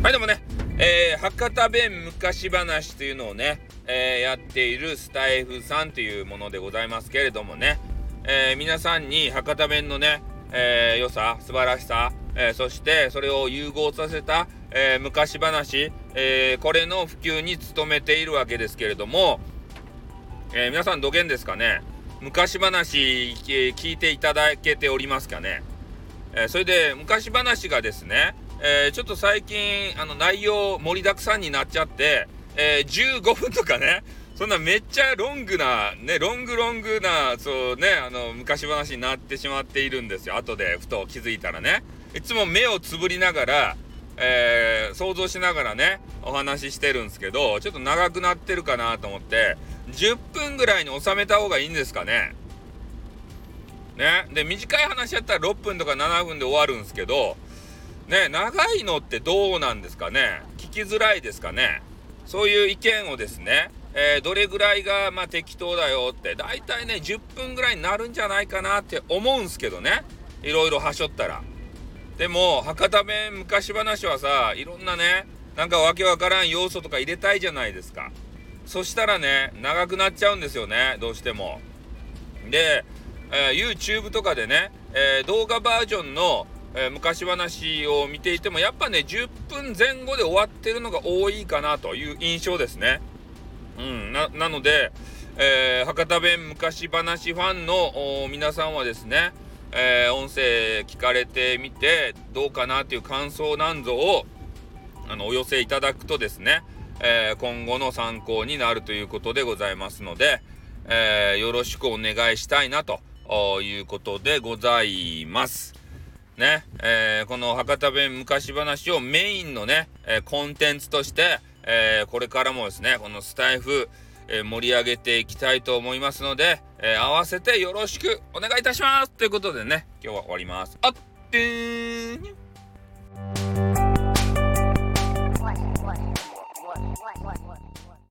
はい、でもねえ博多弁昔話というのをね、えー、やっているスタイフさんというものでございますけれどもね、えー、皆さんに博多弁のね、えー、良さ、素晴らしさ、えそしてそれを融合させた、え昔話、えこれの普及に努めているわけですけれども、え皆さんどげんですかね？昔話、聞いていただけておりますかね、えそれで昔話がですね、えちょっと最近あの内容盛りだくさんになっちゃって、え15分とかねそんなめっちゃロングな、ね、ロングロングな、そうね、あの、昔話になってしまっているんですよ。後でふと気づいたらね。いつも目をつぶりながら、えー、想像しながらね、お話ししてるんですけど、ちょっと長くなってるかなと思って、10分ぐらいに収めた方がいいんですかね。ね。で、短い話やったら6分とか7分で終わるんですけど、ね、長いのってどうなんですかね？聞きづらいですかね？そういう意見をですね、えー、どれぐらいが、まあ、適当だよって、だいたいね、10分ぐらいになるんじゃないかなって思うんすけどね。いろいろはしょったら。でも、博多弁昔話はさ、いろんなね、なんかわけわからん要素とか入れたいじゃないですか。そしたらね、長くなっちゃうんですよね、どうしても。で、えー、YouTube とかでね、えー、動画バージョンの、えー、昔話を見ていても、やっぱね、10分前後で終わってるのが多いかなという印象ですね。うん、な、なので、えー、博多弁昔話ファンの皆さんはですね、えー、音声聞かれてみて、どうかなっていう感想なんぞを、あの、お寄せいただくとですね、えー、今後の参考になるということでございますので、えー、よろしくお願いしたいなということでございます。ね、えー、この博多弁昔話をメインのね、えコンテンツとして、えー、これからもですね、このスタイフ、え、盛り上げていきたいと思いますので、え、合わせてよろしくお願いいたしますということでね、今日は終わります。あってー